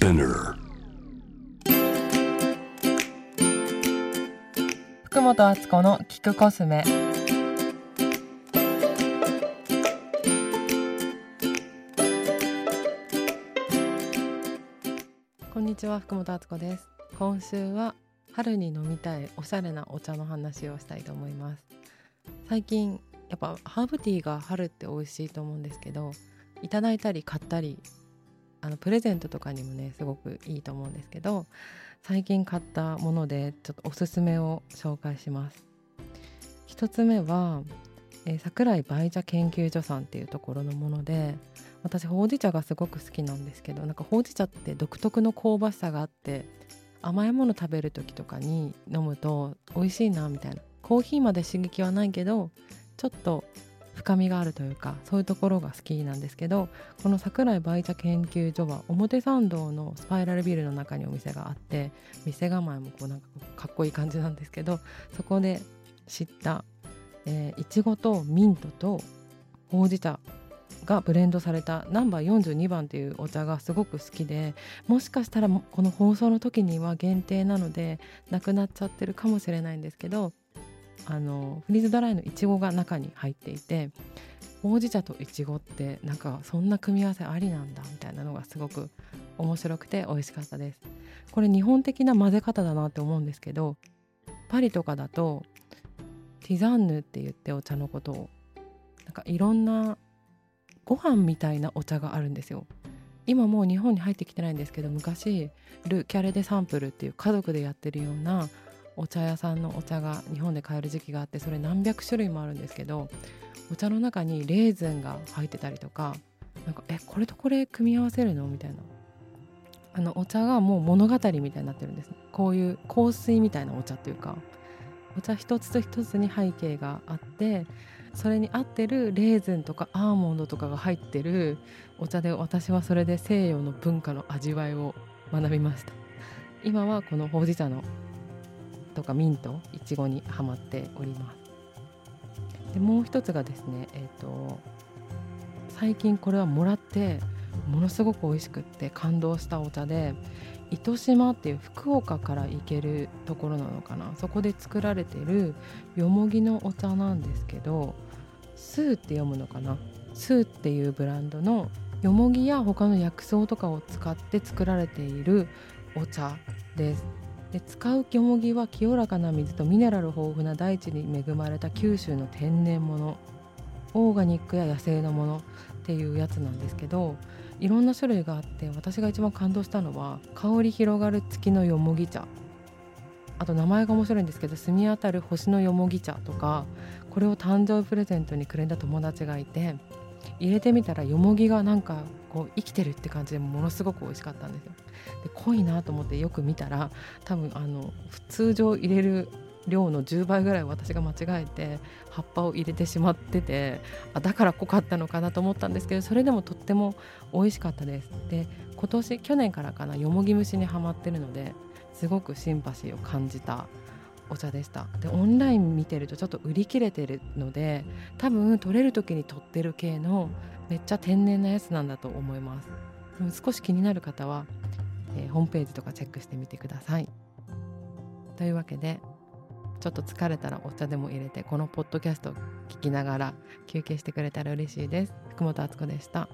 Spinner 福本敦子の聞くコスメ。こんにちは福本敦子です。今週は春に飲みたいおしゃれなお茶の話をしたいと思います。最近やっぱハーブティーが春って美味しいと思うんですけどいただいたり買ったりあのプレゼントとかにもねすごくいいと思うんですけど最近買ったものでちょっとおすすめを紹介します。一つ目は、えー、桜井梅茶研究所さんっていうところのもので私ほうじ茶がすごく好きなんですけどなんかほうじ茶って独特の香ばしさがあって甘いもの食べる時とかに飲むと美味しいなみたいなコーヒーまで刺激はないけどちょっと深みがあるというかそういうところが好きなんですけどこの桜井梅茶研究所は表参道のスパイラルビルの中にお店があって店構えもこうなんかかっこいい感じなんですけどそこで知ったいちごとミントとほうじ茶がブレンドされたナンバー42番っていうお茶がすごく好きでもしかしたらこの放送の時には限定なのでなくなっちゃってるかもしれないんですけどあのフリーズドライのいちごが中に入っていてほうじ茶といちごってなんかそんな組み合わせありなんだみたいなのがすごく面白くて美味しかったです。これ日本的な混ぜ方だなって思うんですけどパリとかだとティザンヌって言ってお茶のことをなんかいろんなご飯みたいなお茶があるんですよ。今もう日本に入ってきてないんですけど昔ル・キャレ・デ・サンプルっていう家族でやってるようなお茶屋さんのお茶が日本で買える時期があってそれ何百種類もあるんですけどお茶の中にレーズンが入ってたりとかなんかえこれとこれ組み合わせるの？みたいな。あのお茶がもう物語みたいになってるんです、ね、こういう香水みたいなお茶っていうかお茶一つ一つに背景があってそれに合ってるレーズンとかアーモンドとかが入ってるお茶で私はそれで西洋の文化の味わいを学びました。今はこのほうじ茶のとかミントいちごにはまっております。でもう一つがですねえっ、ー、と最近これはもらってものすごく美味しくって感動したお茶で糸島っていう福岡から行けるところなのかな。そこで作られてるよもぎのお茶なんですけどスーって読むのかな？スーっていうブランドのよもぎや他の薬草とかを使って作られているお茶です。で使うよもぎは清らかな水とミネラル豊富な大地に恵まれた九州の天然物オーガニックや野生のものっていうやつなんですけどいろんな種類があって私が一番感動したのは香り広がる月のよもぎ茶。あと名前が面白いんですけど澄み渡る星のよもぎ茶とかこれを誕生日プレゼントにくれた友達がいて入れてみたらよもぎがなんかこう生きてるって感じでものすごく美味しかったんですよ。で濃いなと思ってよく見たら多分あの通常入れる量の10倍ぐらい私が間違えて葉っぱを入れてしまっててあだから濃かったのかなと思ったんですけどそれでもとっても美味しかったです。で今年去年からかなよもぎ蒸しにはまってるのですごくシンパシーを感じたお茶でした。でオンライン見てるとちょっと売り切れてるので多分取れる時に取ってる系のめっちゃ天然なやつなんだと思います。少し気になる方は、えー、ホームページとかチェックしてみてください。というわけでちょっと疲れたらお茶でも入れてこのポッドキャストを聞きながら休憩してくれたら嬉しいです。福本敦子でした。